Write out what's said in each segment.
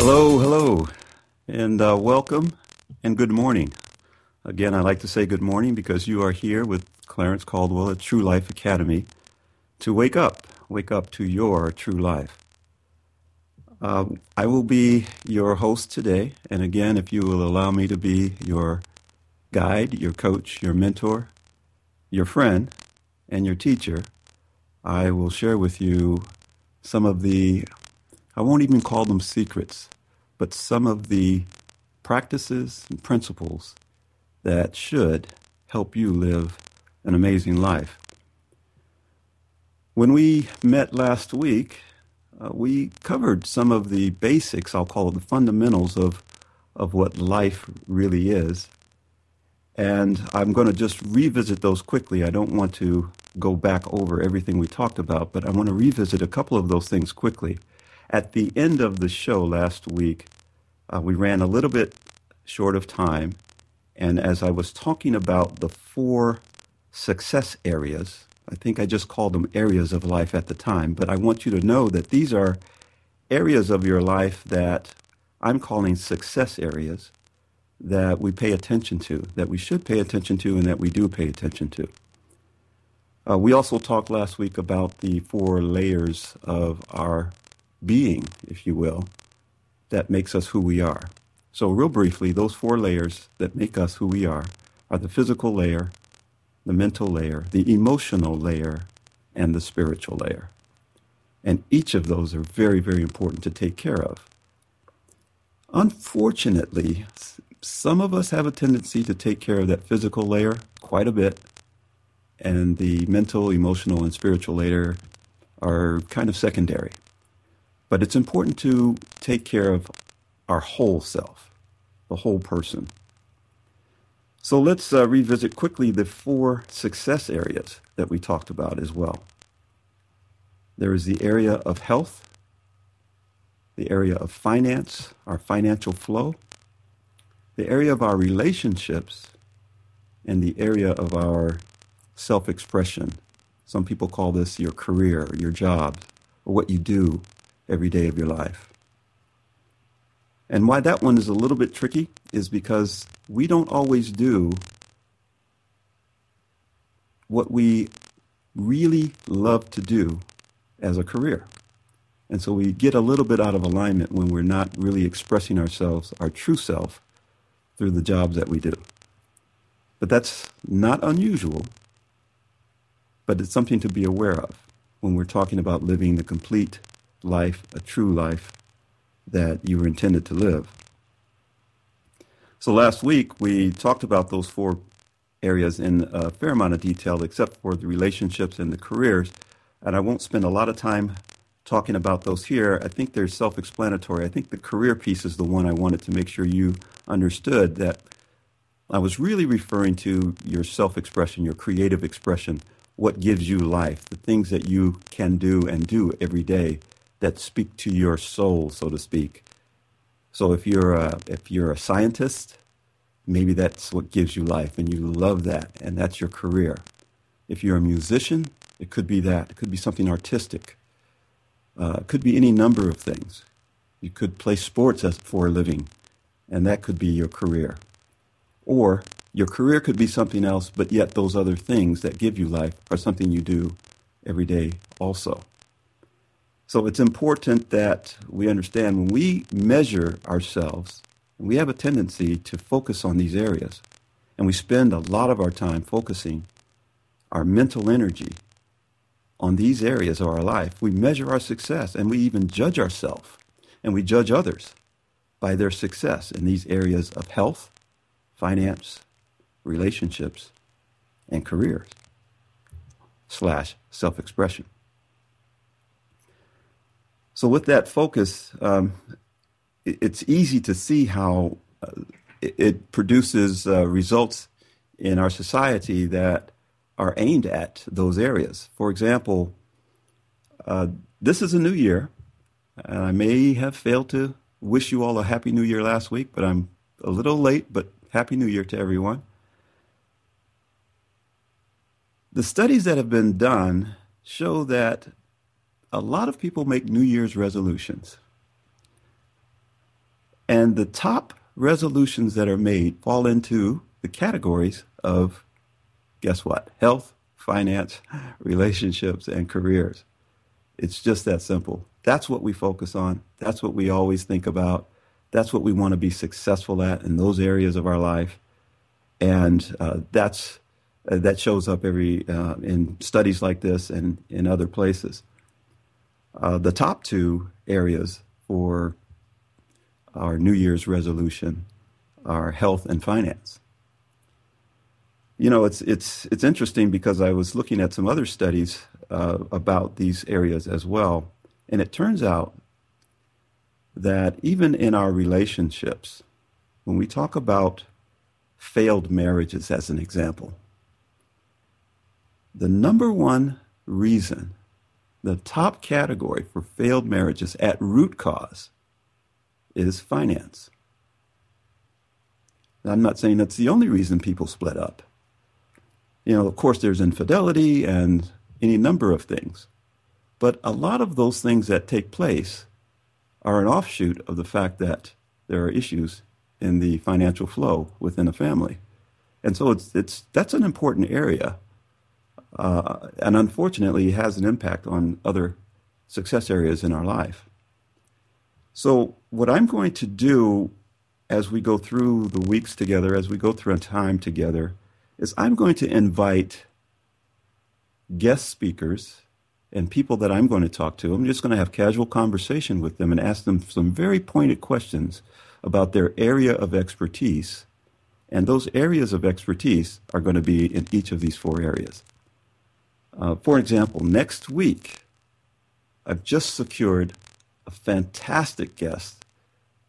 Hello, hello, and uh, welcome and good morning. Again, I like to say good morning because you are here with Clarence Caldwell at True Life Academy to wake up, wake up to your true life. Uh, I will be your host today, and again, if you will allow me to be your guide, your coach, your mentor, your friend, and your teacher, I will share with you some of the I won't even call them secrets, but some of the practices and principles that should help you live an amazing life. When we met last week, uh, we covered some of the basics, I'll call it the fundamentals of, of what life really is. And I'm going to just revisit those quickly. I don't want to go back over everything we talked about, but I want to revisit a couple of those things quickly. At the end of the show last week, uh, we ran a little bit short of time. And as I was talking about the four success areas, I think I just called them areas of life at the time, but I want you to know that these are areas of your life that I'm calling success areas that we pay attention to, that we should pay attention to, and that we do pay attention to. Uh, we also talked last week about the four layers of our being, if you will, that makes us who we are. So, real briefly, those four layers that make us who we are are the physical layer, the mental layer, the emotional layer, and the spiritual layer. And each of those are very, very important to take care of. Unfortunately, some of us have a tendency to take care of that physical layer quite a bit, and the mental, emotional, and spiritual layer are kind of secondary. But it's important to take care of our whole self, the whole person. So let's uh, revisit quickly the four success areas that we talked about as well. There is the area of health, the area of finance, our financial flow, the area of our relationships, and the area of our self expression. Some people call this your career, your job, or what you do every day of your life. And why that one is a little bit tricky is because we don't always do what we really love to do as a career. And so we get a little bit out of alignment when we're not really expressing ourselves, our true self, through the jobs that we do. But that's not unusual, but it's something to be aware of when we're talking about living the complete life, a true life that you were intended to live. So last week we talked about those four areas in a fair amount of detail, except for the relationships and the careers. And I won't spend a lot of time talking about those here. I think they're self explanatory. I think the career piece is the one I wanted to make sure you understood that I was really referring to your self expression, your creative expression, what gives you life, the things that you can do and do every day that speak to your soul, so to speak. So if you're a, if you're a scientist, maybe that's what gives you life, and you love that, and that's your career. If you're a musician, it could be that. It could be something artistic. Uh, it could be any number of things. You could play sports as, for a living, and that could be your career. Or your career could be something else, but yet those other things that give you life are something you do every day also. So it's important that we understand when we measure ourselves we have a tendency to focus on these areas. And we spend a lot of our time focusing our mental energy on these areas of our life. We measure our success and we even judge ourselves and we judge others by their success in these areas of health, finance, relationships, and careers slash self-expression. So with that focus, um, it, it's easy to see how uh, it, it, produces uh, results in our society that are aimed at those areas. For example, uh, this is a new year, and I may have failed to wish you all a happy new year last week, but I'm a little late, but happy new year to everyone. The studies that have been done show that a lot of people make New Year's resolutions. And the top resolutions that are made fall into the categories of guess what? Health, finance, relationships, and careers. It's just that simple. That's what we focus on. That's what we always think about. That's what we want to be successful at in those areas of our life. And uh, that's uh, that shows up every uh, in studies like this and in other places. Uh, the top two areas for our New Year's resolution are health and finance. You know, it's it's it's interesting because I was looking at some other studies uh, about these areas as well, and it turns out that even in our relationships, when we talk about failed marriages as an example, the number one reason, the top category for failed marriages at root cause is finance. I'm not saying that's the only reason people split up. You know, of course, there's infidelity and any number of things. But a lot of those things that take place are an offshoot of the fact that there are issues in the financial flow within a family. And so it's, it's, that's an important area uh, and unfortunately has an impact on other success areas in our life. So, what I'm going to do as we go through the weeks together, as we go through a time together, is I'm going to invite guest speakers and people that I'm going to talk to. I'm just going to have casual conversation with them and ask them some very pointed questions about their area of expertise. And those areas of expertise are going to be in each of these four areas. Uh, for example, next week, I've just secured a fantastic guest.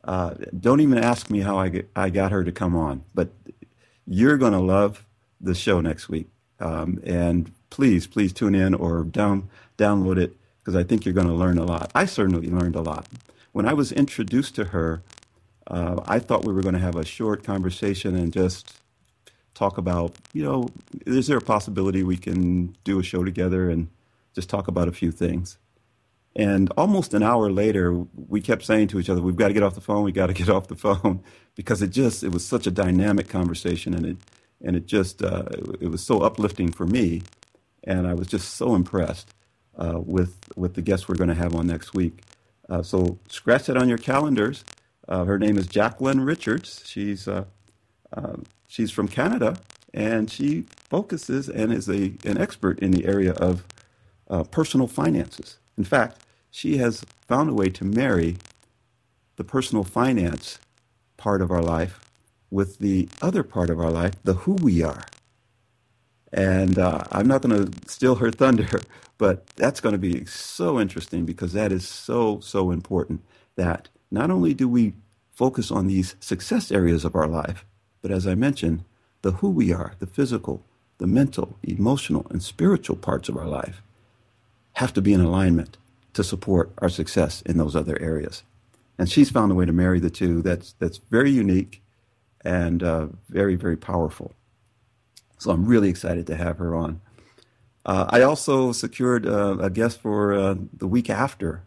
Uh, don't even ask me how I, get, I got her to come on, but you're going to love the show next week. Um, and please, please tune in or down, download it because I think you're going to learn a lot. I certainly learned a lot. When I was introduced to her, uh, I thought we were going to have a short conversation and just talk about, you know, is there a possibility we can do a show together and just talk about a few things? And almost an hour later, we kept saying to each other, "We've got to get off the phone. we've got to get off the phone," because it just it was such a dynamic conversation, and it and it just uh, it was so uplifting for me, and I was just so impressed uh, with with the guests we're going to have on next week. Uh, so scratch that on your calendars. Uh, her name is Jacqueline Richards. She's uh, she's from Canada, and she focuses and is a, an expert in the area of uh, personal finances. In fact, she has found a way to marry the personal finance part of our life with the other part of our life, the who we are. And uh, I'm not going to steal her thunder, but that's going to be so interesting because that is so, so important that not only do we focus on these success areas of our life, but as I mentioned, the who we are, the physical, the mental, emotional, and spiritual parts of our life have to be in alignment to support our success in those other areas. And she's found a way to marry the two that's, that's very unique and uh, very, very powerful. So I'm really excited to have her on. Uh, I also secured uh, a guest for uh, the week after.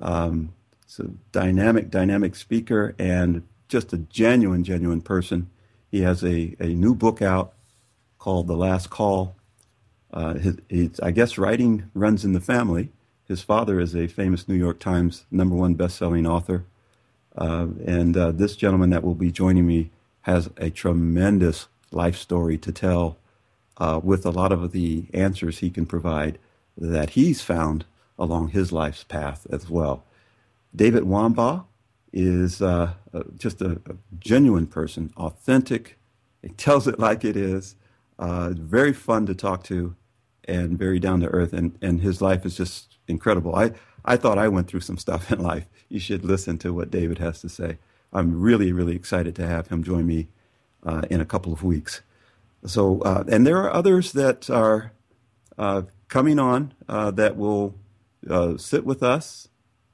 Um, it's a dynamic, dynamic speaker and just a genuine, genuine person. He has a, a new book out called The Last Call. Uh, his, his, I guess writing runs in the family. His father is a famous New York Times number one best-selling author. Uh, and uh, this gentleman that will be joining me has a tremendous life story to tell uh, with a lot of the answers he can provide that he's found along his life's path as well. David Wambaugh is uh, uh, just a, a, genuine person, authentic. He tells it like it is. Uh, very fun to talk to, and very down to earth. And, and his life is just incredible. I I thought I went through some stuff in life. You should listen to what David has to say. I'm really really excited to have him join me uh, in a couple of weeks. So uh, and there are others that are uh, coming on that will sit with us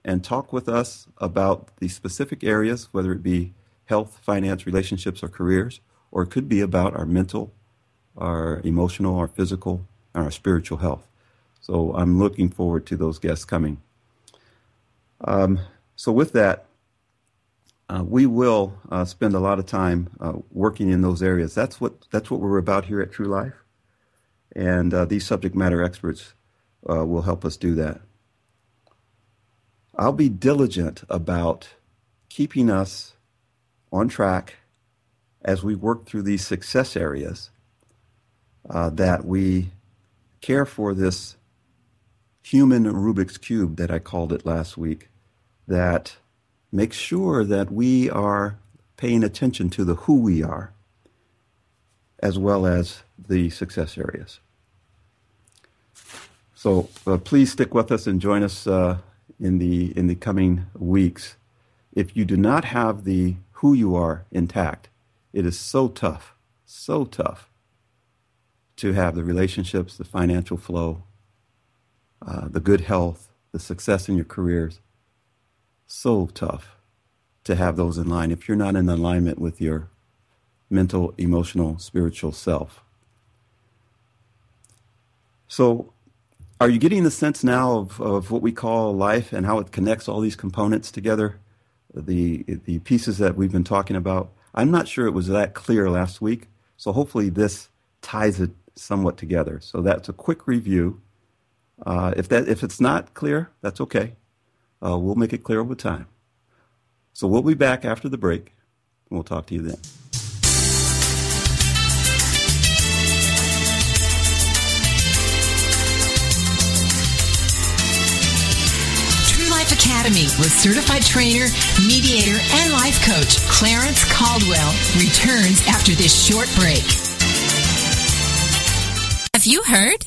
and talk with us about the specific areas, whether it be health, finance, relationships, or careers, or it could be about our mental, our emotional, our physical, and our spiritual health. So I'm looking forward to those guests coming. Um, so with that, uh, we will uh, spend a lot of time uh, working in those areas. That's what that's what we're about here at True Life, and uh, these subject matter experts uh, will help us do that. I'll be diligent about keeping us on track as we work through these success areas, uh, that we care for this human Rubik's Cube that I called it last week, that makes sure that we are paying attention to the who we are, as well as the success areas. So uh, please stick with us and join us uh, in the in the coming weeks, if you do not have the who you are intact, it is so tough, so tough to have the relationships, the financial flow, uh, the good health, the success in your careers. So tough to have those in line if you're not in alignment with your mental, emotional, spiritual self. So are you getting the sense now of, of what we call life and how it connects all these components together? The, the pieces that we've been talking about. I'm not sure it was that clear last week, so hopefully this ties it somewhat together. So that's a quick review. Uh, if that if it's not clear, that's okay. Uh, we'll make it clear over time. So we'll be back after the break, and we'll talk to you then. Academy with certified trainer, mediator, and life coach Clarence Caldwell returns after this short break. Have you heard?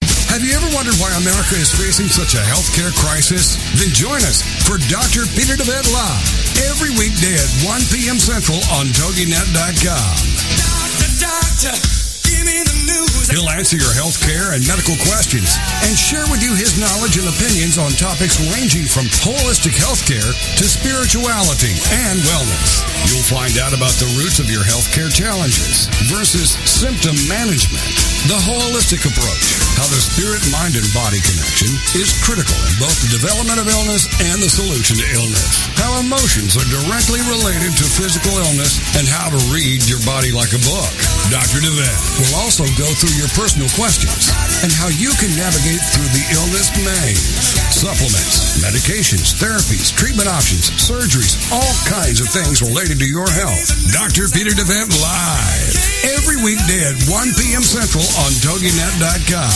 Have you ever wondered why America is facing such a healthcare crisis? Then join us for Dr. Peter DeVette Live every weekday at 1 p.m. Central on TogiNet.com. Doctor, doctor, He'll answer your health care and medical questions and share with you his knowledge and opinions on topics ranging from holistic healthcare to spirituality and wellness. You'll find out about the roots of your healthcare challenges versus symptom management, the holistic approach, how the spirit, mind, and body connection is critical in both the development of illness and the solution to illness, how emotions are directly related to physical illness, and how to read your body like a book. Dr. DeVette will also go through your personal questions and how you can navigate through the illness maze. Supplements, medications, therapies, treatment options, surgeries, all kinds of things related to your health. Dr. Peter DeVette Live. Every weekday at 1 p.m. Central on TogiNet.com.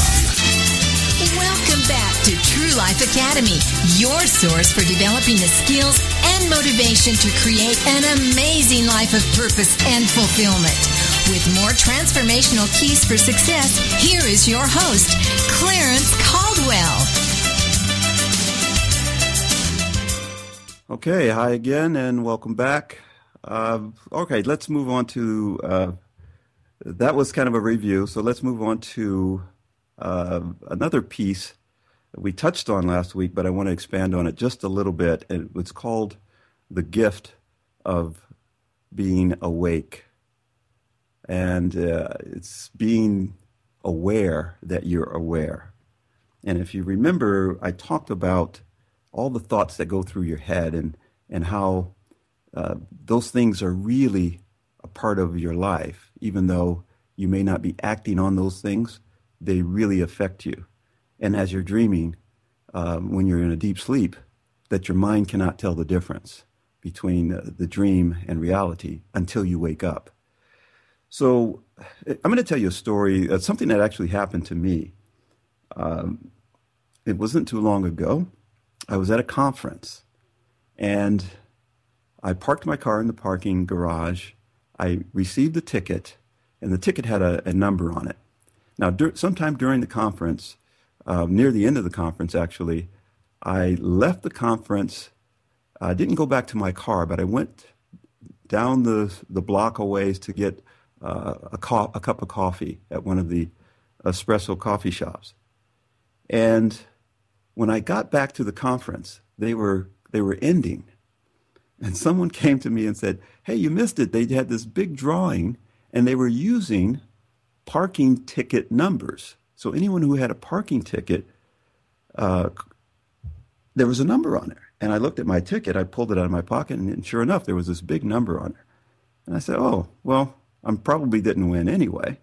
Welcome back to True Life Academy, your source for developing the skills and motivation to create an amazing life of purpose and fulfillment. With more transformational keys for success, here is your host, Clarence Caldwell. Okay, hi again, and welcome back. Uh, okay, let's move on to uh, that was kind of a review. So let's move on to uh, another piece we touched on last week, but I want to expand on it just a little bit. It's called the gift of being awake, and uh, it's being aware that you're aware. And if you remember, I talked about all the thoughts that go through your head and, and how uh, those things are really a part of your life, even though you may not be acting on those things, they really affect you. And as you're dreaming, um, when you're in a deep sleep, that your mind cannot tell the difference between uh, the dream and reality until you wake up. So I'm going to tell you a story, uh, something that actually happened to me. Um, it wasn't too long ago. I was at a conference and I parked my car in the parking garage. I received a ticket, and the ticket had a, a number on it. Now, dur- sometime during the conference, uh, near the end of the conference, actually, I left the conference. I didn't go back to my car, but I went down the, the block a ways to get a, co- a cup of coffee at one of the espresso coffee shops. And when I got back to the conference, they were they were ending, and someone came to me and said, "Hey, you missed it. They had this big drawing, and they were using parking ticket numbers. So anyone who had a parking ticket, uh, there was a number on there. And I looked at my ticket. I pulled it out of my pocket, and sure enough, there was this big number on there. And I said, "Oh, well, I probably didn't win anyway."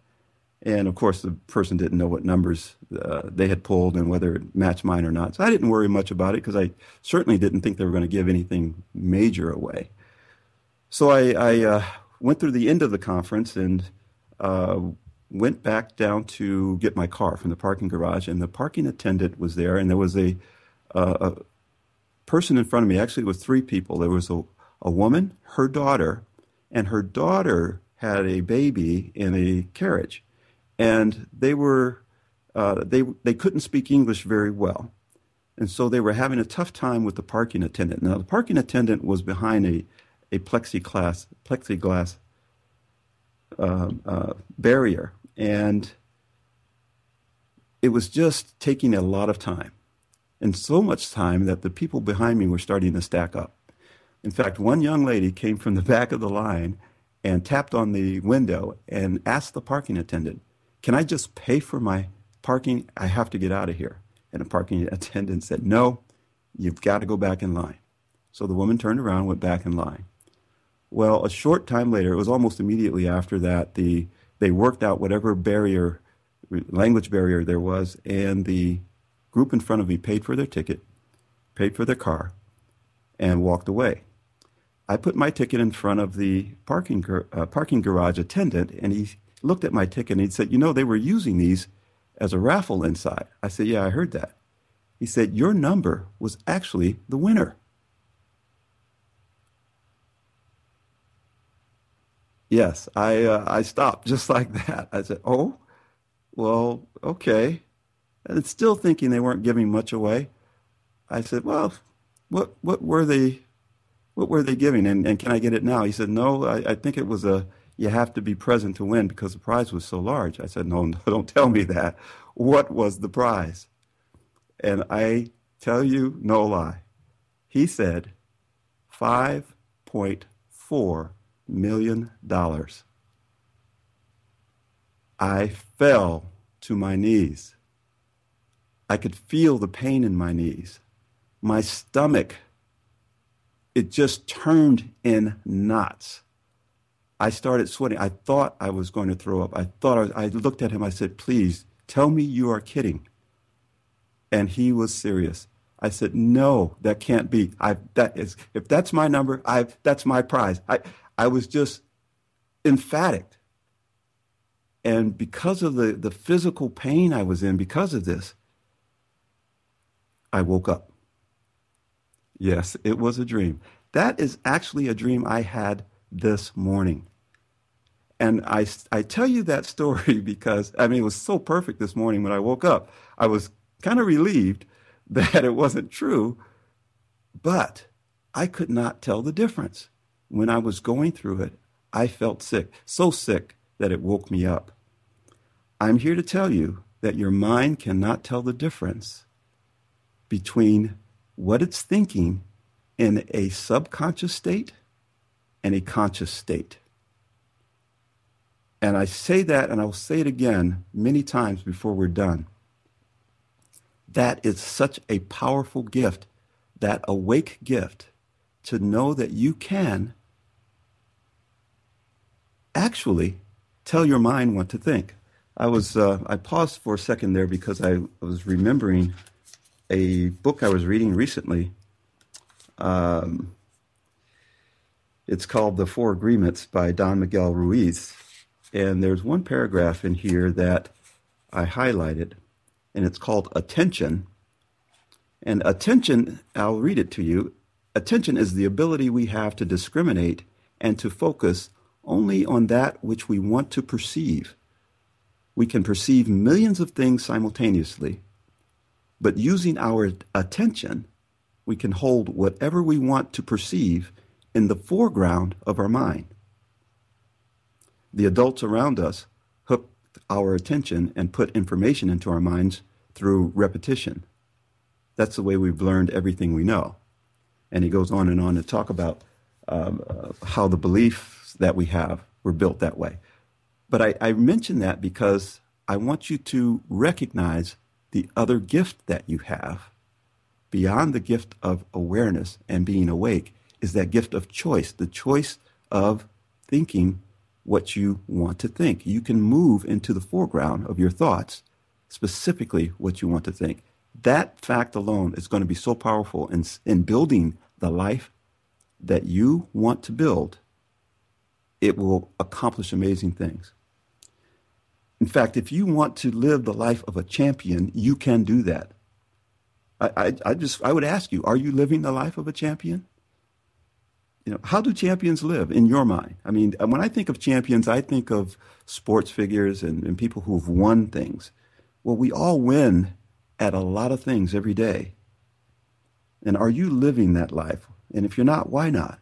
And of course, the person didn't know what numbers uh, they had pulled and whether it matched mine or not. So I didn't worry much about it because I certainly didn't think they were going to give anything major away. So I, I uh, went through the end of the conference and uh, went back down to get my car from the parking garage. And the parking attendant was there, and there was a, a person in front of me. Actually, it was three people. There was a, a woman, her daughter, and her daughter had a baby in a carriage and they were uh, they they couldn't speak English very well, and so they were having a tough time with the parking attendant. Now the parking attendant was behind a a plexiglass plexiglass uh, uh, barrier, and it was just taking a lot of time, and so much time that the people behind me were starting to stack up. In fact, one young lady came from the back of the line and tapped on the window and asked the parking attendant can I just pay for my parking? I have to get out of here. And the parking attendant said, No, you've got to go back in line. So the woman turned around, went back in line. Well, a short time later, it was almost immediately after that, the, they worked out whatever barrier, language barrier there was, and the group in front of me paid for their ticket, paid for their car, and walked away. I put my ticket in front of the parking, uh, parking garage attendant, and he looked at my ticket and he said, You know, they were using these as a raffle inside. I said, Yeah, I heard that. He said, Your number was actually the winner. Yes, I, uh, I stopped just like that. I said, Oh, well, okay. And still thinking they weren't giving much away. I said, Well, what, what were they? What were they giving? And, and can I get it now? He said, No, I, I think it was a you have to be present to win because the prize was so large. I said, no, no, don't tell me that. What was the prize? And I tell you no lie. He said $5.4 million. I fell to my knees. I could feel the pain in my knees. My stomach, it just turned in knots. I started sweating. I thought I was going to throw up. I thought I, was, I looked at him. I said, "Please tell me you are kidding." And he was serious. I said, "No, that can't be. I that is if that's my number, I that's my prize." I I was just emphatic. And because of the, the physical pain I was in because of this, I woke up. Yes, it was a dream. That is actually a dream I had this morning. And I, I tell you that story because, I mean, it was so perfect this morning when I woke up. I was kind of relieved that it wasn't true, but I could not tell the difference. When I was going through it, I felt sick, so sick that it woke me up. I'm here to tell you that your mind cannot tell the difference between what it's thinking in a subconscious state and a conscious state. And I say that, and I'll say it again many times before we're done. That is such a powerful gift, that awake gift, to know that you can actually tell your mind what to think. I was uh, I paused for a second there because I was remembering a book I was reading recently. Um, it's called The Four Agreements by Don Miguel Ruiz, and there's one paragraph in here that I highlighted, and it's called attention. And attention, I'll read it to you. Attention is the ability we have to discriminate and to focus only on that which we want to perceive. We can perceive millions of things simultaneously, but using our attention, we can hold whatever we want to perceive in the foreground of our mind. The adults around us hook our attention and put information into our minds through repetition. That's the way we've learned everything we know. And he goes on and on to talk about um, uh, how the beliefs that we have were built that way. But I, I mention that because I want you to recognize the other gift that you have beyond the gift of awareness and being awake is that gift of choice, the choice of thinking what you want to think. You can move into the foreground of your thoughts, specifically what you want to think. That fact alone is going to be so powerful in, in building the life that you want to build. It will accomplish amazing things. In fact, if you want to live the life of a champion, you can do that. I, I, I just I would ask you, are you living the life of a champion? you know, how do champions live in your mind? I mean, when I think of champions, I think of sports figures and, and people who've won things. Well, we all win at a lot of things every day. And are you living that life? And if you're not, why not?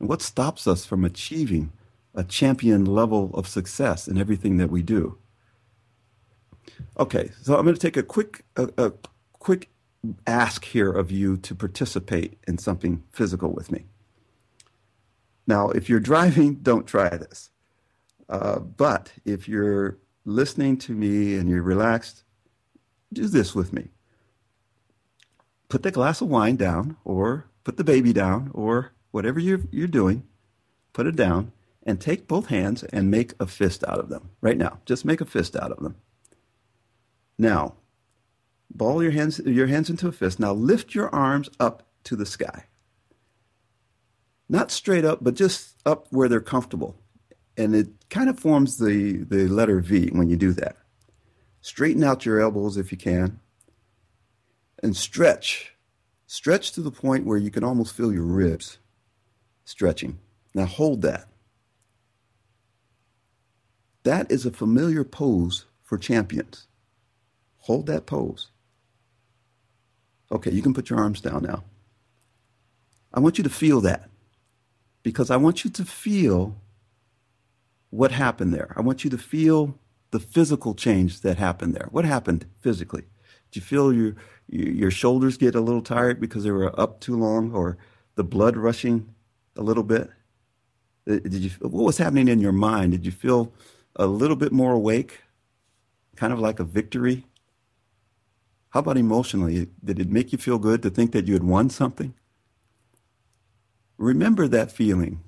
And what stops us from achieving a champion level of success in everything that we do? Okay, so I'm going to take a quick, a, a quick ask here of you to participate in something physical with me. Now, if you're driving, don't try this. Uh, but if you're listening to me and you're relaxed, do this with me. Put the glass of wine down, or put the baby down, or whatever you're, you're doing, put it down, and take both hands and make a fist out of them. Right now, just make a fist out of them. Now, ball your hands, your hands into a fist. Now lift your arms up to the sky not straight up, but just up where they're comfortable. And it kind of forms the, the letter V when you do that. Straighten out your elbows if you can. And stretch. Stretch to the point where you can almost feel your ribs stretching. Now hold that. That is a familiar pose for champions. Hold that pose. Okay, you can put your arms down now. I want you to feel that because I want you to feel what happened there. I want you to feel the physical change that happened there. What happened physically? Did you feel your your shoulders get a little tired because they were up too long, or the blood rushing a little bit? Uh, did you? What was happening in your mind? Did you feel a little bit more awake, kind of like a victory? How about emotionally? Did it make you feel good to think that you had won something? Remember that feeling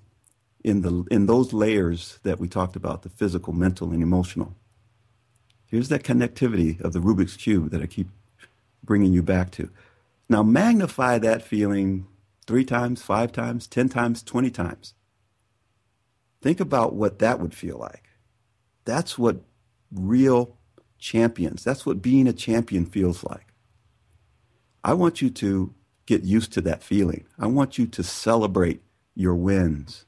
in, the, in those layers that we talked about the physical, mental, and emotional. Here's that connectivity of the Rubik's Cube that I keep bringing you back to. Now, magnify that feeling three times, five times, 10 times, 20 times. Think about what that would feel like. That's what real champions, that's what being a champion feels like. I want you to get used to that feeling. I want you to celebrate your wins.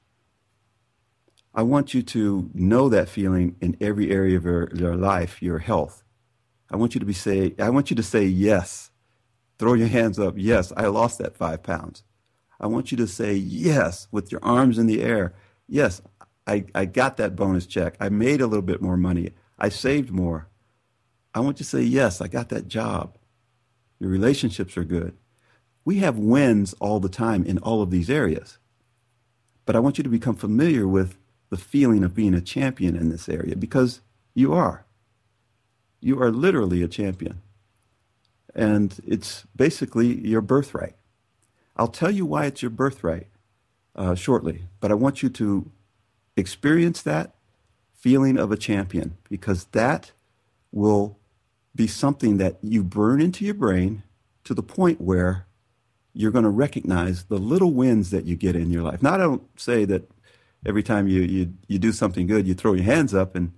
I want you to know that feeling in every area of your, your life, your health. I want you to be say, I want you to say yes. Throw your hands up. Yes, I lost that five pounds. I want you to say yes with your arms in the air. Yes, I, I got that bonus check. I made a little bit more money. I saved more. I want you to say yes, I got that job. Your relationships are good. We have wins all the time in all of these areas. But I want you to become familiar with the feeling of being a champion in this area because you are. You are literally a champion. And it's basically your birthright. I'll tell you why it's your birthright uh, shortly, but I want you to experience that feeling of a champion because that will be something that you burn into your brain to the point where you're going to recognize the little wins that you get in your life. Now, I don't say that every time you, you, you do something good, you throw your hands up and,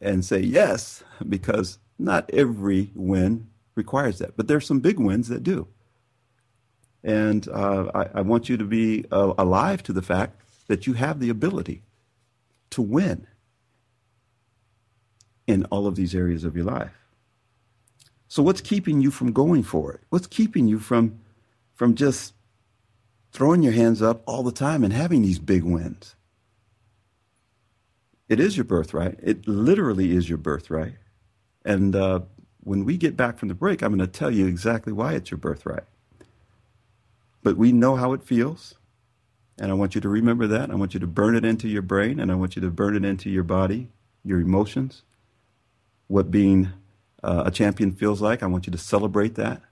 and say yes, because not every win requires that. But there's some big wins that do. And uh, I, I, want you to be uh, alive to the fact that you have the ability to win in all of these areas of your life. So, what's keeping you from going for it? What's keeping you from, from just throwing your hands up all the time and having these big wins? It is your birthright. It literally is your birthright. And uh, when we get back from the break, I'm going to tell you exactly why it's your birthright. But we know how it feels. And I want you to remember that. I want you to burn it into your brain and I want you to burn it into your body, your emotions, what being uh, a champion feels like. I want you to celebrate that.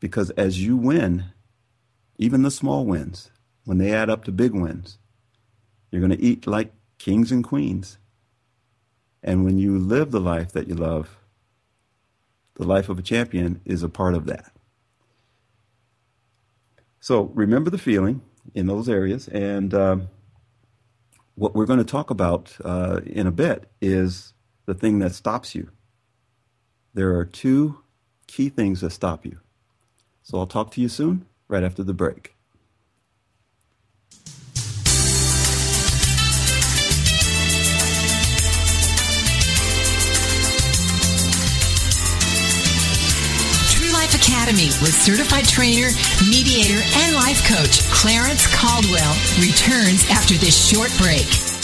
Because as you win, even the small wins, when they add up to big wins, you're going to eat like kings and queens. And when you live the life that you love, the life of a champion is a part of that. So remember the feeling in those areas. And um, what we're going to talk about uh, in a bit is the thing that stops you. There are two key things that stop you. So I'll talk to you soon, right after the break. Academy with certified trainer, mediator, and life coach Clarence Caldwell returns after this short break.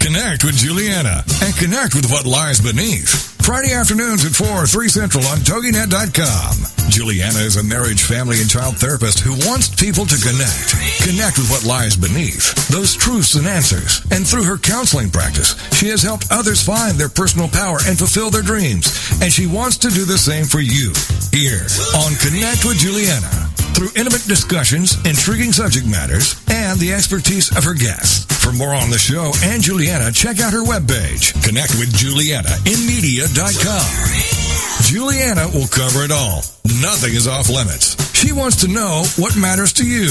Connect with Juliana and connect with what lies beneath. Friday afternoons at 4, 3 Central on TogiNet.com. Juliana is a marriage, family, and child therapist who wants people to connect. Connect with what lies beneath, those truths and answers. And through her counseling practice, she has helped others find their personal power and fulfill their dreams. And she wants to do the same for you. Here on Connect with Juliana through intimate discussions, intriguing subject matters, and the expertise of her guests. For more on the show and Juliana, check out her webpage, connectwithjulianainmedia.com. Juliana will cover it all. Nothing is off limits. She wants to know what matters to you.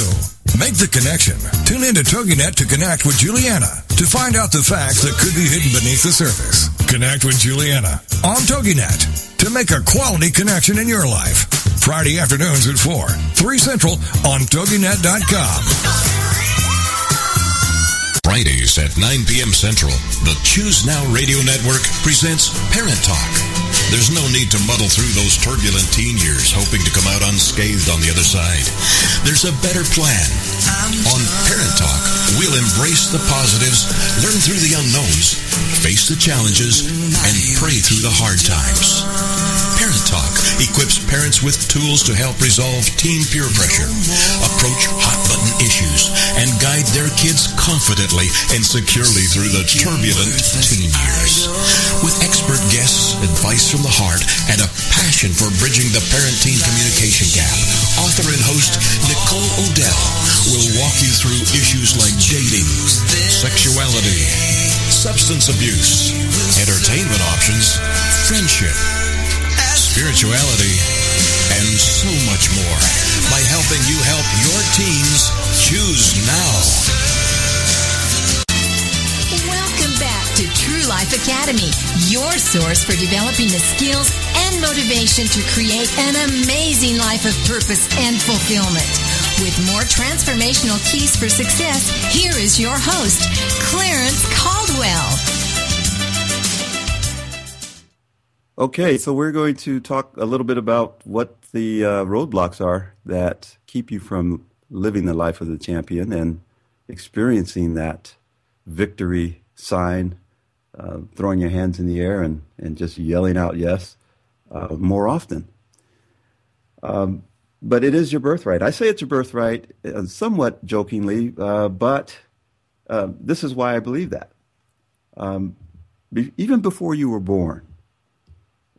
Make the connection. Tune in to TogiNet to connect with Juliana to find out the facts that could be hidden beneath the surface. Connect with Juliana on TogiNet to make a quality connection in your life. Friday afternoons at 4, 3 Central on TogiNet.com. Fridays at 9 p.m. Central, the Choose Now Radio Network presents Parent Talk. There's no need to muddle through those turbulent teen years hoping to come out unscathed on the other side. There's a better plan. On Parent Talk, we'll embrace the positives, learn through the unknowns, face the challenges, and pray through the hard times. Parent Talk equips parents with tools to help resolve teen peer pressure, approach hot issues, and guide their kids confidently and securely through the turbulent teen years. With expert guests, advice from the heart, and a passion for bridging the parent-teen communication gap, author and host Nicole O'Dell will walk you through issues like dating, sexuality, substance abuse, entertainment options, friendship, spirituality, and so much more by helping you help your teens choose now. Welcome back to True Life Academy, your source for developing the skills and and motivation to create an amazing life of purpose and fulfillment. With more transformational keys for success, here is your host, Clarence Caldwell. Okay, so we're going to talk a little bit about what the uh, roadblocks are that keep you from living the life of the champion and experiencing that victory sign, uh, throwing your hands in the air and, and just yelling out yes uh, more often. Um, but it is your birthright. I say it's your birthright uh, somewhat jokingly, uh, but uh, this is why I believe that. Um, be, even before you were born,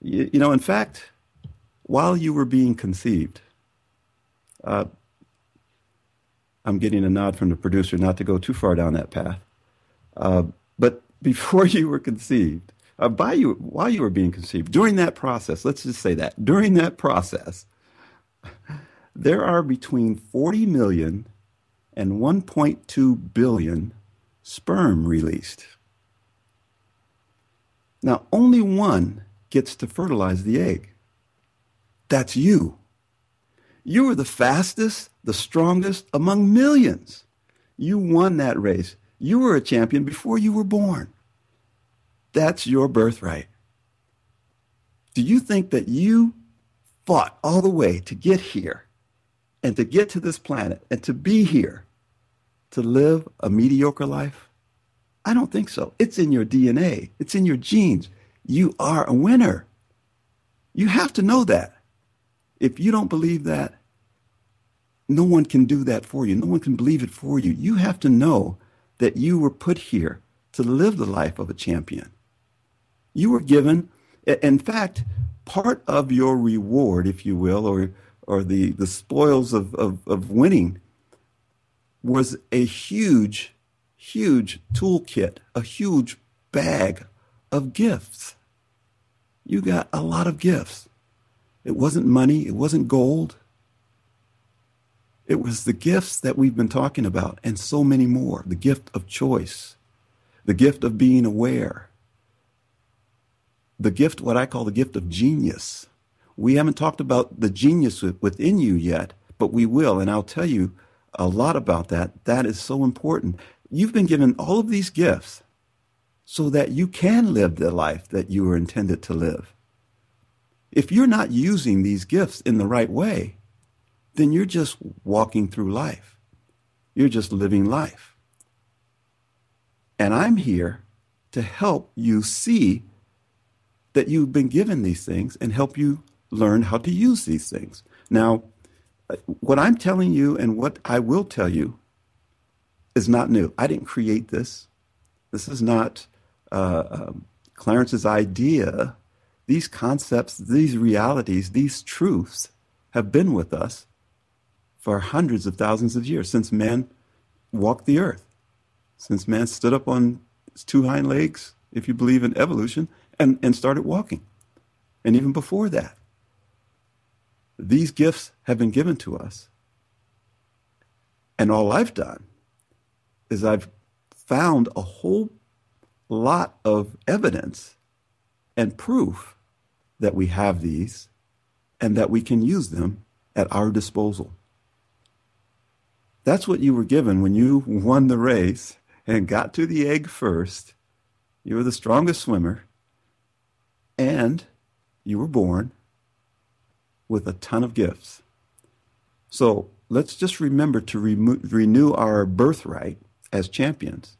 you, you, know, in fact, while you were being conceived, uh, I'm getting a nod from the producer not to go too far down that path. Uh, but before you were conceived, uh, by you while you were being conceived, during that process, let's just say that during that process, there are between 40 million and 1.2 billion sperm released. Now, only one gets to fertilize the egg. That's you. You are the fastest, the strongest among millions. You won that race. You were a champion before you were born. That's your birthright. Do you think that you fought all the way to get here and to get to this planet and to be here to live a mediocre life? I don't think so. It's in your DNA, it's in your genes. You are a winner. You have to know that. If you don't believe that, no one can do that for you. No one can believe it for you. You have to know that you were put here to live the life of a champion. You were given, in fact, part of your reward, if you will, or, or the, the spoils of, of, of winning was a huge, huge toolkit, a huge bag of gifts. You got a lot of gifts. It wasn't money, it wasn't gold. It was the gifts that we've been talking about and so many more. The gift of choice, the gift of being aware, the gift, what I call the gift of genius. We haven't talked about the genius within you yet, but we will. And I'll tell you a lot about that. That is so important. You've been given all of these gifts so that you can live the life that you were intended to live. If you're not using these gifts in the right way, then you're just walking through life. You're just living life. And I'm here to help you see that you've been given these things and help you learn how to use these things. Now, what I'm telling you and what I will tell you is not new. I didn't create this. This is not uh, um, Clarence's idea. These concepts, these realities, these truths have been with us for hundreds of thousands of years since man walked the earth, since man stood up on his two hind legs, if you believe in evolution, and, and started walking. And even before that, these gifts have been given to us. And all I've done is I've found a whole lot of evidence and proof that we have these and that we can use them at our disposal. That's what you were given when you won the race and got to the egg first. You were the strongest swimmer and you were born with a ton of gifts. So let's just remember to remo- renew our birthright as champions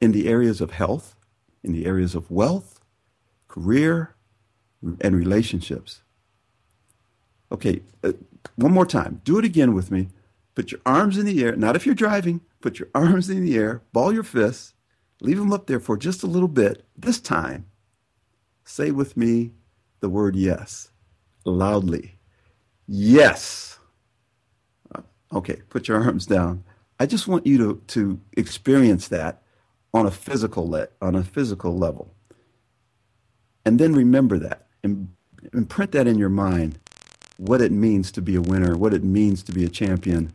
in the areas of health, in the areas of wealth, career, and relationships. Okay, uh, one more time. Do it again with me. Put your arms in the air. Not if you're driving. Put your arms in the air. Ball your fists. Leave them up there for just a little bit. This time, Say with me the word yes loudly. Yes. Okay, put your arms down. I just want you to, to experience that on a physical le- on a physical level. And then remember that and imprint that in your mind what it means to be a winner, what it means to be a champion.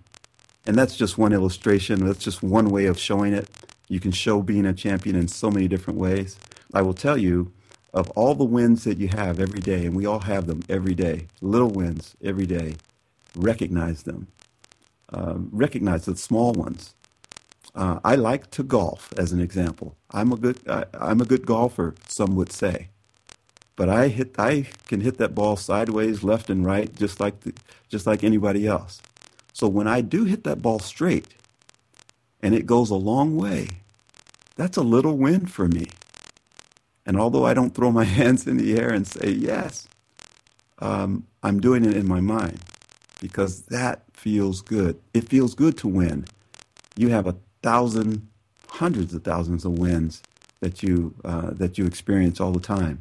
And that's just one illustration. That's just one way of showing it. You can show being a champion in so many different ways. I will tell you, of all the wins that you have every day, and we all have them every day, little wins every day, recognize them. Um, recognize the small ones. Uh, I like to golf, as an example. I'm a good I, I'm a good golfer, some would say, but I hit I can hit that ball sideways, left and right, just like the, just like anybody else. So when I do hit that ball straight, and it goes a long way, that's a little win for me. And although I don't throw my hands in the air and say yes, um, I'm doing it in my mind because that feels good. It feels good to win. You have a thousand, hundreds of thousands of wins that you uh, that you experience all the time.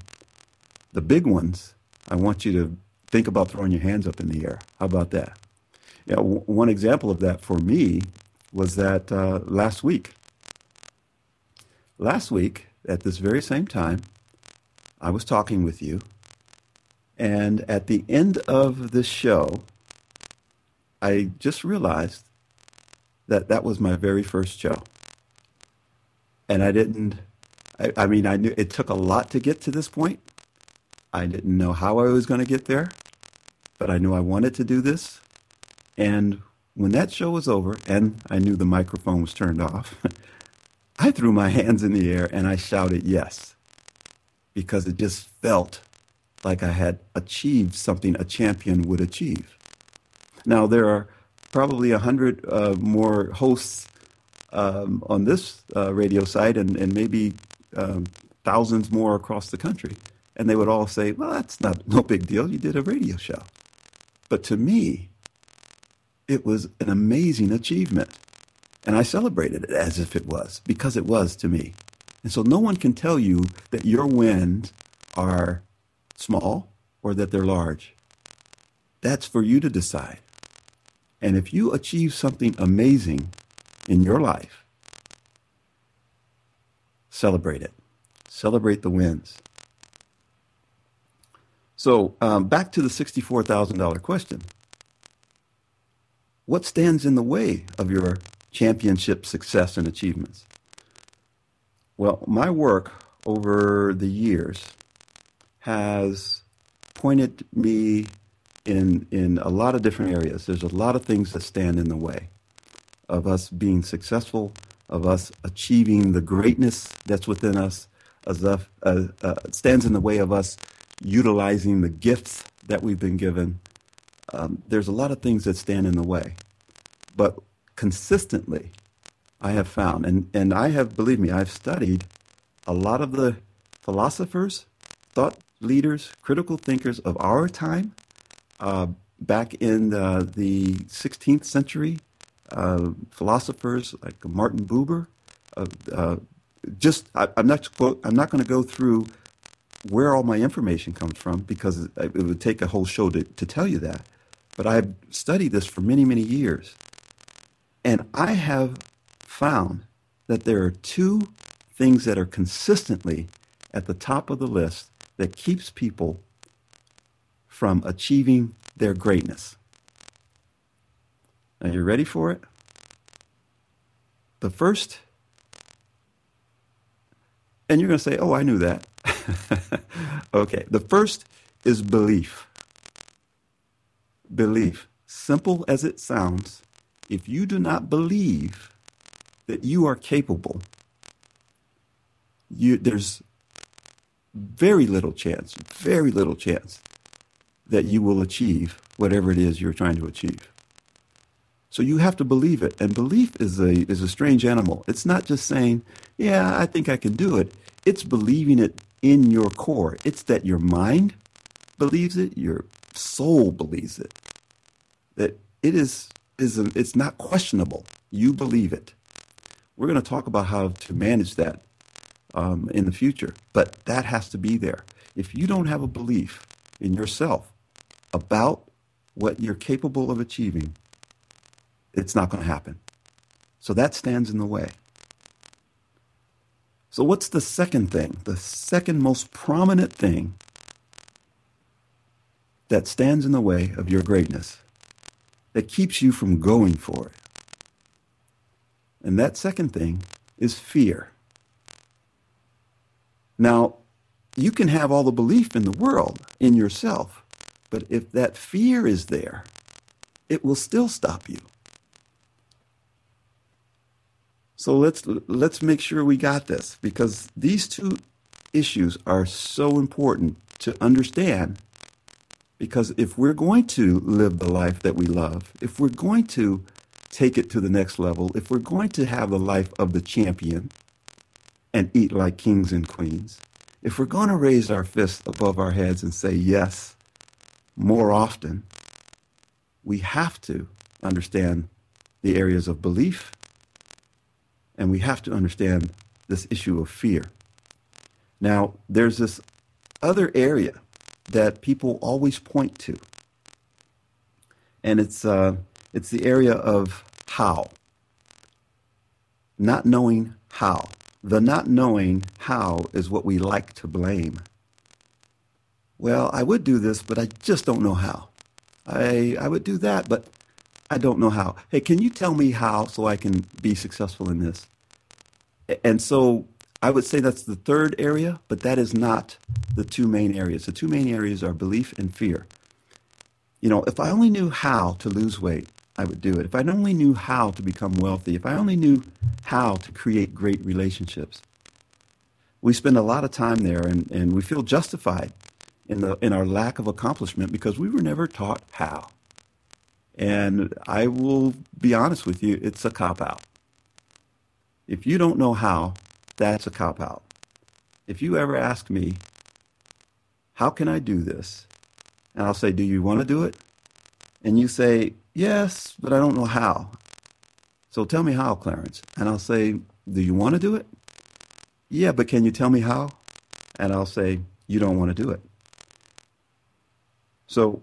The big ones, I want you to think about throwing your hands up in the air. How about that? Yeah, w- one example of that for me was that uh, last week. Last week, at this very same time, I was talking with you, and at the end of this show, I just realized that that was my very first show. And I didn't, I, I mean, I knew it took a lot to get to this point. I didn't know how I was going to get there, but I knew I wanted to do this. And when that show was over and I knew the microphone was turned off, I threw my hands in the air and I shouted yes because it just felt like I had achieved something a champion would achieve. Now, there are probably a hundred uh, more hosts um, on this uh, radio site and, and maybe um, thousands more across the country. And they would all say, well, that's not no big deal. You did a radio show. But to me, it was an amazing achievement. And I celebrated it as if it was, because it was to me. And so no one can tell you that your wins are small or that they're large. That's for you to decide. And if you achieve something amazing in your life, celebrate it. Celebrate the wins. So um, back to the $64,000 question. What stands in the way of your championship success and achievements? Well, my work over the years has pointed me in in a lot of different areas. There's a lot of things that stand in the way of us being successful, of us achieving the greatness that's within us, as uh, uh, stands in the way of us utilizing the gifts that we've been given. Um, there's a lot of things that stand in the way, but consistently, I have found, and, and I have, believe me, I've studied a lot of the philosophers, thought leaders, critical thinkers of our time, uh, back in the, the 16th century, uh, philosophers like Martin Buber. Uh, uh just, I, am not, I'm not going to go through where all my information comes from because it would take a whole show to, to tell you that. But I've studied this for many, many years. And I have found that there are two things that are consistently at the top of the list that keeps people from achieving their greatness. Are you ready for it? The first, and you're going to say, oh, I knew that. okay, the first is belief. Belief. Simple as it sounds, if you do not believe that you are capable, you, there's very little chance, very little chance that you will achieve whatever it is you're trying to achieve. So you have to believe it. And belief is a, is a strange animal. It's not just saying, yeah, I think I can do it. It's believing it in your core. It's that your mind believes it, your soul believes it. That it is, is a, it's not questionable. You believe it. We're going to talk about how to manage that um, in the future. But that has to be there. If you don't have a belief in yourself about what you're capable of achieving, it's not going to happen. So that stands in the way. So, what's the second thing? The second most prominent thing that stands in the way of your greatness, that keeps you from going for it. And that second thing is fear. Now, you can have all the belief in the world in yourself, but if that fear is there, it will still stop you. So let's let's make sure we got this because these two issues are so important to understand because if we're going to live the life that we love, if we're going to take it to the next level, if we're going to have the life of the champion and eat like kings and queens, if we're going to raise our fists above our heads and say yes more often, we have to understand the areas of belief and we have to understand this issue of fear. Now, there's this other area that people always point to, and it's, uh, it's the area of how. Not knowing how. The not knowing how is what we like to blame. Well, I would do this, but I just don't know how. I, I would do that, but I don't know how. Hey, can you tell me how so I can be successful in this? And so I would say that's the third area, but that is not the two main areas. The two main areas are belief and fear. You know, if I only knew how to lose weight, I would do it. If I only knew how to become wealthy, if I only knew how to create great relationships, we spend a lot of time there and, and we feel justified in, the, in our lack of accomplishment because we were never taught how. And I will be honest with you, it's a cop out. If you don't know how, that's a cop out. If you ever ask me, how can I do this? And I'll say, do you want to do it? And you say, yes, but I don't know how. So tell me how, Clarence. And I'll say, do you want to do it? Yeah, but can you tell me how? And I'll say, you don't want to do it. So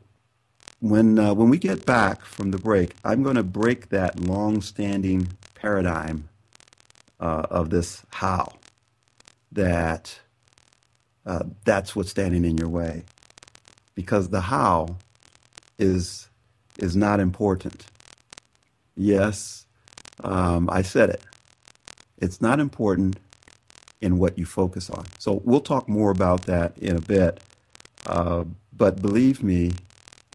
when uh, when we get back from the break, I'm going to break that long-standing paradigm uh, of this how that uh, that's what's standing in your way, because the how is is not important. Yes, um, I said it. It's not important in what you focus on. So we'll talk more about that in a bit. Uh, but believe me,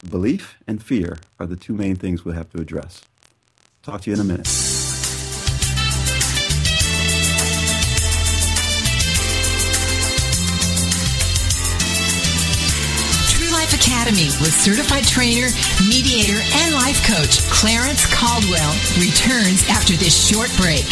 Belief and fear are the two main things we'll have to address. Talk to you in a minute. Academy with certified trainer, mediator, and life coach Clarence Caldwell returns after this short break.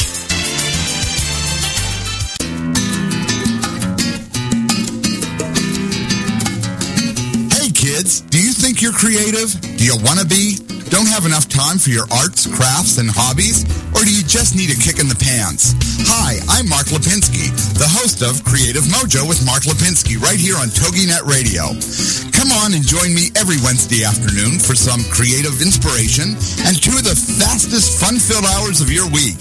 Hey kids, do you think you're creative? Do you want to be? Don't have enough time for your arts, crafts, and hobbies? Or do you just need a kick in the pants? Hi, I'm Mark Lipinski, the host of Creative Mojo with Mark Lipinski right here on TogiNet Radio. Come on and join me every Wednesday afternoon for some creative inspiration and two of the fastest fun-filled hours of your week.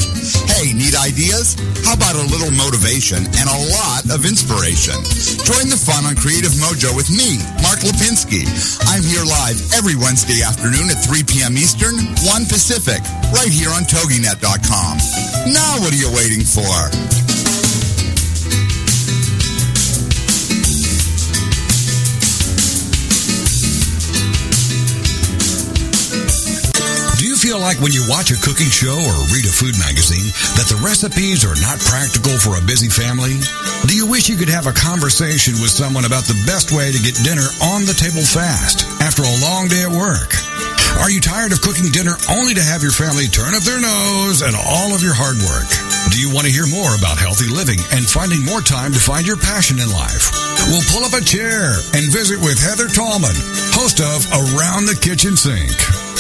Hey, need ideas? How about a little motivation and a lot of inspiration? Join the fun on Creative Mojo with me, Mark Lipinski. I'm here live every Wednesday afternoon at 3 p.m. Eastern, 1 Pacific, right here on TogiNet.com. Now what are you waiting for? Do you feel like when you watch a cooking show or read a food magazine that the recipes are not practical for a busy family? Do you wish you could have a conversation with someone about the best way to get dinner on the table fast after a long day at work? Are you tired of cooking dinner only to have your family turn up their nose at all of your hard work? Do you want to hear more about healthy living and finding more time to find your passion in life? We'll pull up a chair and visit with Heather Tallman, host of Around the Kitchen Sink.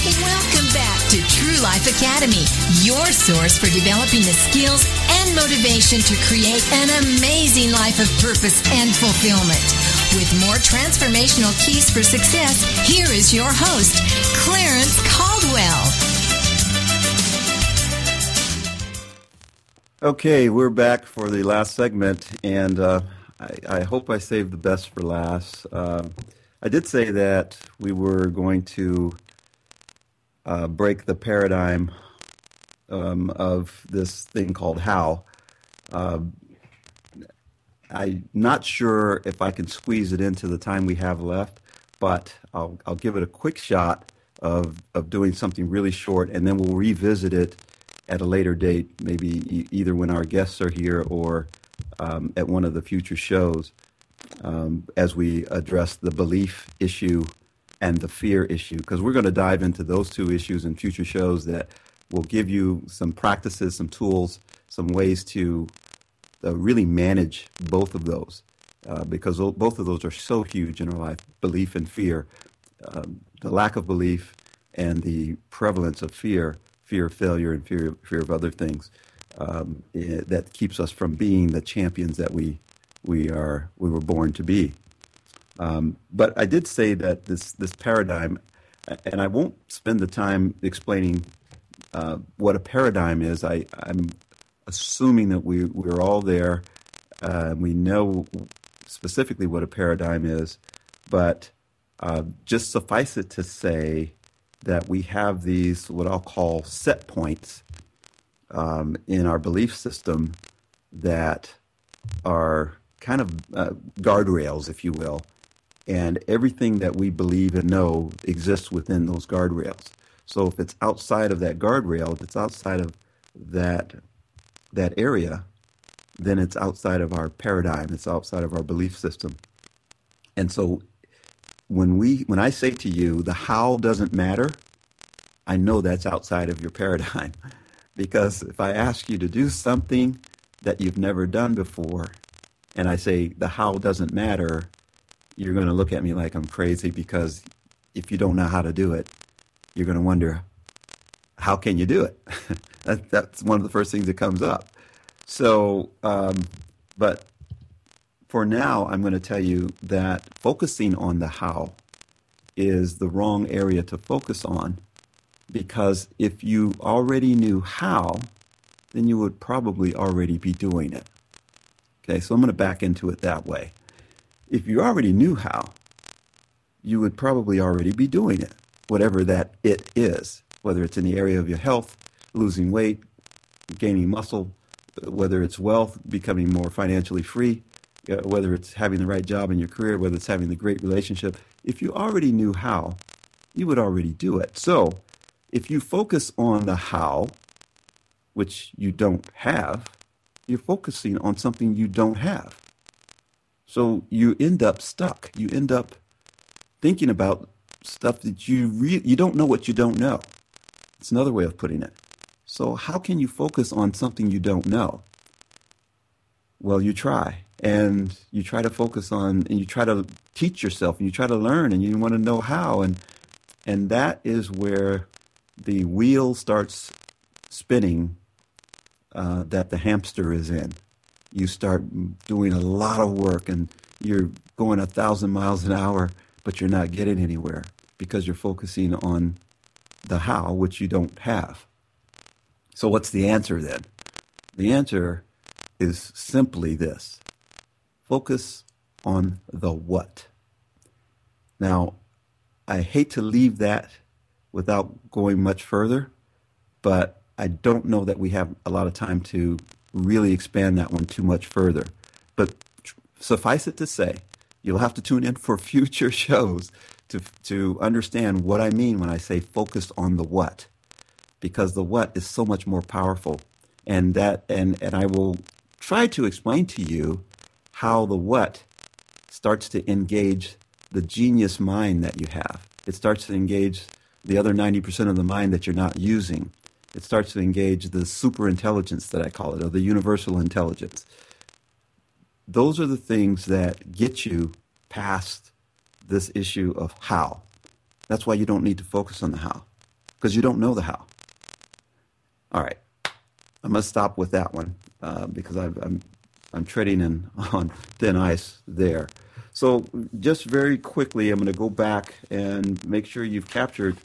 Welcome back to True Life Academy, your source for developing the skills and motivation to create an amazing life of purpose and fulfillment. With more transformational keys for success, here is your host, Clarence Caldwell. Okay, we're back for the last segment, and uh, I, I, hope I saved the best for last. Uh, I did say that we were going to uh, break the paradigm um, of this thing called how. Uh, I'm not sure if I can squeeze it into the time we have left, but I'll, I'll give it a quick shot of, of doing something really short, and then we'll revisit it at a later date, maybe e- either when our guests are here or um, at one of the future shows um, as we address the belief issue and the fear issue, because we're going to dive into those two issues in future shows that will give you some practices, some tools, some ways to uh, really manage both of those, uh, because both of those are so huge in our life belief and fear. Um, the lack of belief and the prevalence of fear, fear of failure and fear, fear of other things, um, it, that keeps us from being the champions that we, we, are, we were born to be. Um, but I did say that this this paradigm, and I won't spend the time explaining uh, what a paradigm is. I, I'm assuming that we we're all there. Uh, we know specifically what a paradigm is, but uh, just suffice it to say that we have these what I'll call set points um, in our belief system that are kind of uh, guardrails, if you will, and everything that we believe and know exists within those guardrails. So if it's outside of that guardrail, if it's outside of that that area, then it's outside of our paradigm. It's outside of our belief system. And so when we when I say to you the how doesn't matter, I know that's outside of your paradigm. Because if I ask you to do something that you've never done before, and I say the how doesn't matter, you're going to look at me like I'm crazy because if you don't know how to do it, you're going to wonder, how can you do it? that, that's one of the first things that comes up. So, um, but for now, I'm going to tell you that focusing on the how is the wrong area to focus on because if you already knew how, then you would probably already be doing it. Okay, so I'm going to back into it that way if you already knew how, you would probably already be doing it, whatever that it is, whether it's in the area of your health, losing weight, gaining muscle, whether it's wealth, becoming more financially free, uh, whether it's having the right job in your career, whether it's having the great relationship. If you already knew how, you would already do it. So if you focus on the how, which you don't have, you're focusing on something you don't have. So you end up stuck. You end up thinking about stuff that you re- you don't know what you don't know. It's another way of putting it. So how can you focus on something you don't know? Well, you try and you try to focus on and you try to teach yourself and you try to learn and you want to know how and and that is where the wheel starts spinning uh, that the hamster is in you start doing a lot of work and you're going a thousand miles an hour, but you're not getting anywhere because you're focusing on the how, which you don't have. So, what's the answer then? The answer is simply this focus on the what. Now, I hate to leave that without going much further, but I don't know that we have a lot of time to really expand that one too much further. But suffice it to say, you'll have to tune in for future shows to, to understand what I mean when I say focus on the what, because the what is so much more powerful. And that, and, and I will try to explain to you how the what starts to engage the genius mind that you have. It starts to engage the other 90% of the mind that you're not using it starts to engage the super intelligence that I call it, or the universal intelligence. Those are the things that get you past this issue of how. That's why you don't need to focus on the how. because you don't know the how. All right, I'm going to stop with that one uh, because i am I'm, I'm treading in on thin ice there. So just very quickly, I'm going to go back and make sure you've captured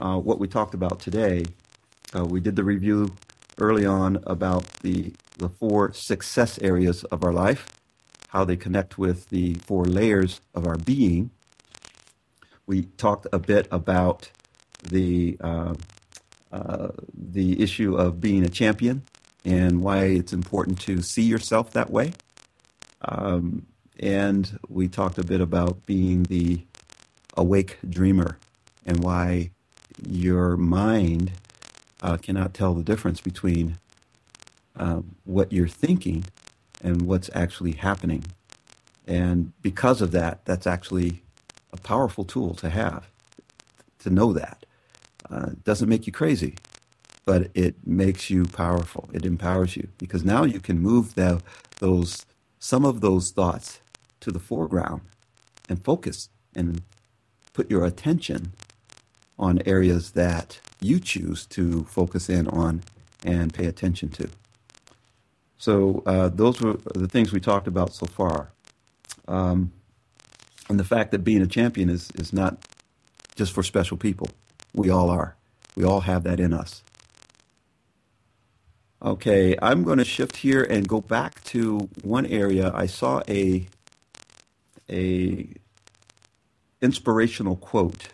uh, what we talked about today. Uh, we did the review early on about the the four success areas of our life, how they connect with the four layers of our being. We talked a bit about the uh, uh, the issue of being a champion and why it's important to see yourself that way. Um, and we talked a bit about being the awake dreamer and why your mind uh, cannot tell the difference between uh, what you're thinking and what's actually happening. And because of that, that's actually a powerful tool to have, to know that. Uh, doesn't make you crazy, but it makes you powerful. It empowers you because now you can move the, those some of those thoughts to the foreground and focus and put your attention on areas that you choose to focus in on and pay attention to. So uh, those were the things we talked about so far. Um, and the fact that being a champion is, is not just for special people. We all are. We all have that in us. Okay, I'm going to shift here and go back to one area. I saw a a inspirational quote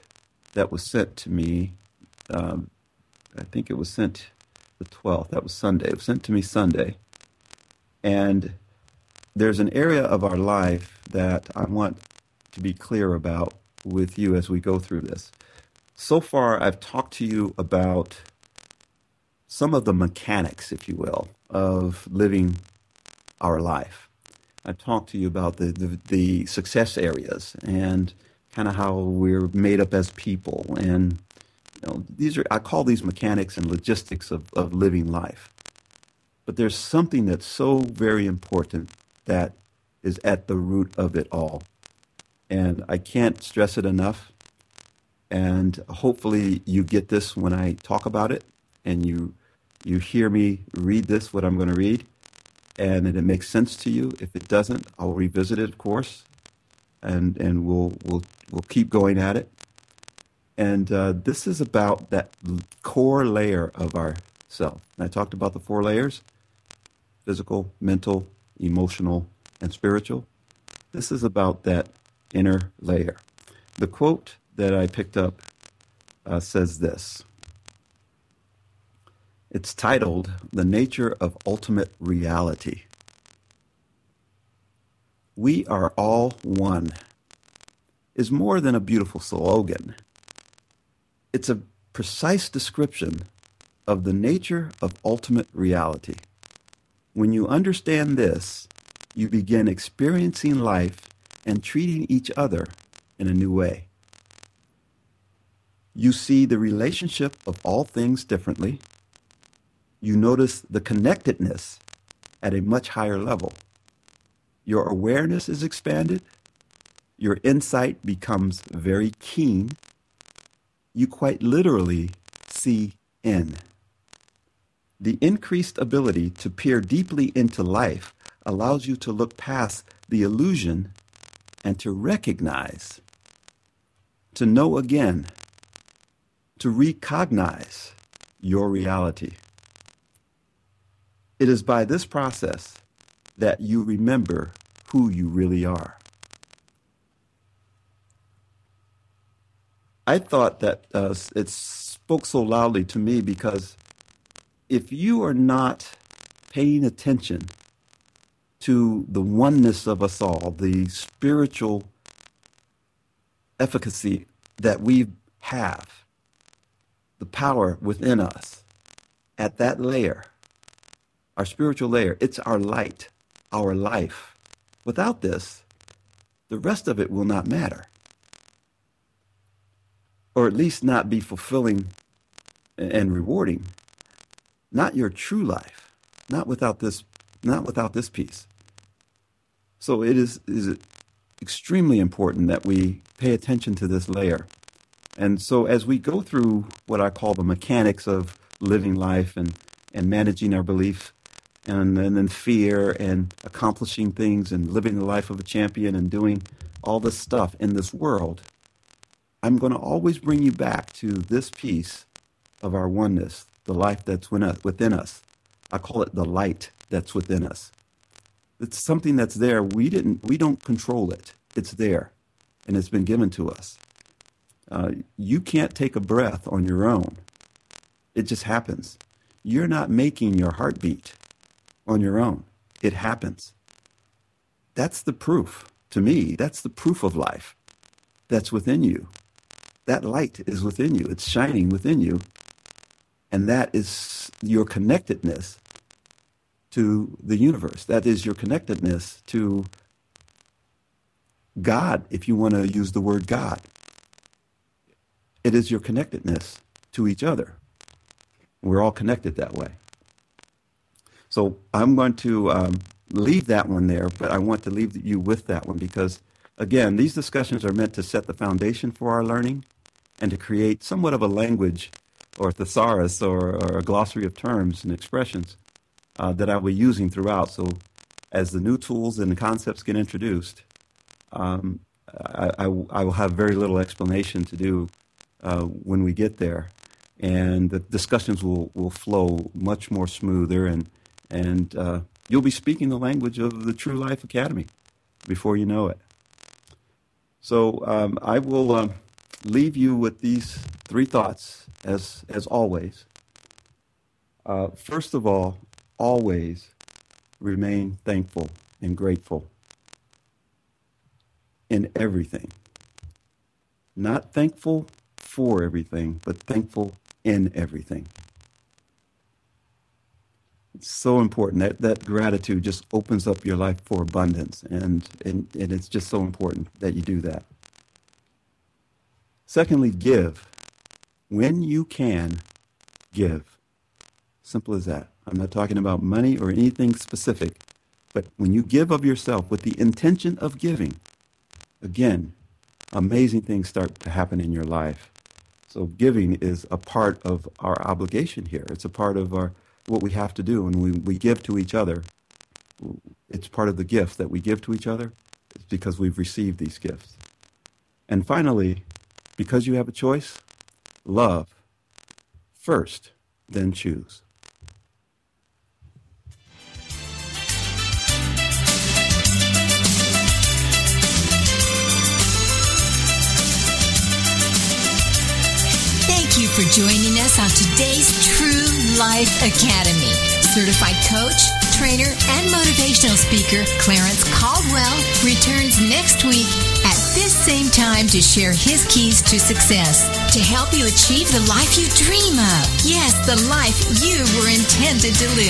that was sent to me. Um, I think it was sent the 12th. That was Sunday. It was sent to me Sunday. And there's an area of our life that I want to be clear about with you as we go through this. So far, I've talked to you about some of the mechanics, if you will, of living our life. I've talked to you about the, the, the success areas and kind of how we're made up as people. And you know, these are I call these mechanics and logistics of, of living life. But there's something that's so very important that is at the root of it all. And I can't stress it enough. And hopefully you get this when I talk about it and you you hear me read this what I'm going to read and that it makes sense to you. If it doesn't, I'll revisit it of course. And and we'll we'll we'll keep going at it. And uh, this is about that core layer of our self. And I talked about the four layers physical, mental, emotional, and spiritual. This is about that inner layer. The quote that I picked up uh, says this It's titled The Nature of Ultimate Reality. We are all one is more than a beautiful slogan. It's a precise description of the nature of ultimate reality. When you understand this, you begin experiencing life and treating each other in a new way. You see the relationship of all things differently. You notice the connectedness at a much higher level. Your awareness is expanded. Your insight becomes very keen. You quite literally see in. The increased ability to peer deeply into life allows you to look past the illusion and to recognize, to know again, to recognize your reality. It is by this process that you remember who you really are. I thought that uh, it spoke so loudly to me because if you are not paying attention to the oneness of us all, the spiritual efficacy that we have, the power within us at that layer, our spiritual layer, it's our light, our life. Without this, the rest of it will not matter. Or at least not be fulfilling and rewarding not your true life, not without this, not without this piece. So it is, is extremely important that we pay attention to this layer And so as we go through what I call the mechanics of living life and, and managing our belief and, and then fear and accomplishing things and living the life of a champion and doing all this stuff in this world, I'm going to always bring you back to this piece of our oneness, the life that's within us. I call it the light that's within us. It's something that's there. We didn't. We don't control it. It's there, and it's been given to us. Uh, you can't take a breath on your own. It just happens. You're not making your heartbeat on your own. It happens. That's the proof. To me, that's the proof of life that's within you. That light is within you. It's shining within you. And that is your connectedness to the universe. That is your connectedness to God, if you want to use the word God. It is your connectedness to each other. We're all connected that way. So I'm going to um, leave that one there, but I want to leave you with that one because, again, these discussions are meant to set the foundation for our learning and to create somewhat of a language or thesaurus or, or a glossary of terms and expressions uh, that I'll be using throughout. So as the new tools and the concepts get introduced, um, I, I, I, will have very little explanation to do uh, when we get there. And the discussions will, will flow much more smoother, and, and uh, you'll be speaking the language of the True Life Academy before you know it. So um, I will um, leave you with these three thoughts, as, as always. Uh, first of all, always remain thankful and grateful in everything. Not thankful for everything, but thankful in everything. It's so important that that gratitude just opens up your life for abundance, and, and, and it's just so important that you do that. Secondly, give. When you can, give. Simple as that. I'm not talking about money or anything specific, but when you give of yourself with the intention of giving, again, amazing things start to happen in your life. So giving is a part of our obligation here. It's a part of our what we have to do. When we, we give to each other, it's part of the gift that we give to each other. It's because we've received these gifts. And finally, because you have a choice, love first, then choose. Thank you for joining us on today's True Life Academy. Certified coach, trainer, and motivational speaker Clarence Caldwell returns next week at this same time to share his keys to success to help you achieve the life you dream of. Yes, the life you were intended to live.